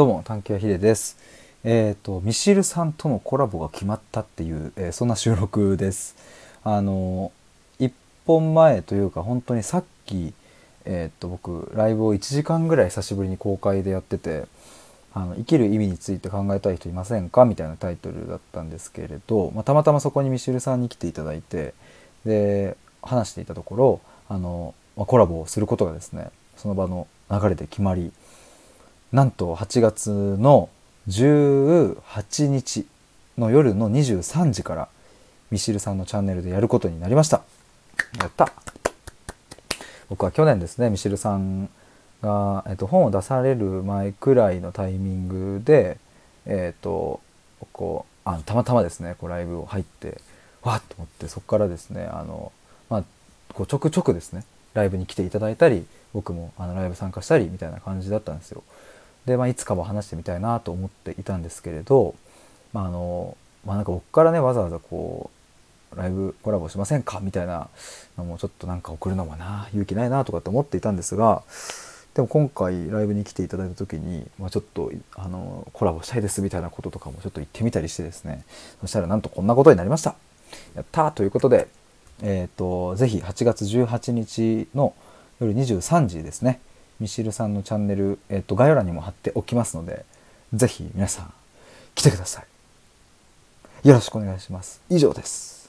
どうも探求ヒデです。えっ、とミシルさんとのコラボが決まったっていう、えーそんな収録です。あの1本前というか本当にさっきえっ、と僕ライブを1時間ぐらい久しぶりに公開でやっててあの生きる意味について考えたい人いませんかみたいなタイトルだったんですけれど、まあ、たまたまそこにミシルさんに来ていただいてで話していたところあの、まあコラボをすることがですねその場の流れで決まりなんと8月の18日の夜の23時からミシルさんのチャンネルでやることになりましたやった僕は去年ですねミシルさんが、えっと、本を出される前くらいのタイミングでえっとこうあたまたまですねこうライブを入ってわっと思ってそこからですねあの、まあ、こうちょくちょくですねライブに来ていただいたり僕もあのライブ参加したりみたいな感じだったんですよ。で、まあ、いつかは話してみたいなと思っていたんですけれど、まああのまあ、なんか僕からねわざわざこうライブコラボしませんかみたいなのもちょっとなんか送るのもな勇気ないなとかって思っていたんですがでも今回ライブに来ていただいた時に、まあ、ちょっとあのコラボしたいですみたいなこととかもちょっと言ってみたりしてですね。そしたらなんとこんなことになりました。やったということでえっ、とぜひ8月18日の夜23時ですね。ミシルさんのチャンネル、えっと概要欄にも貼っておきますのでぜひ皆さん来てください。よろしくお願いします。以上です。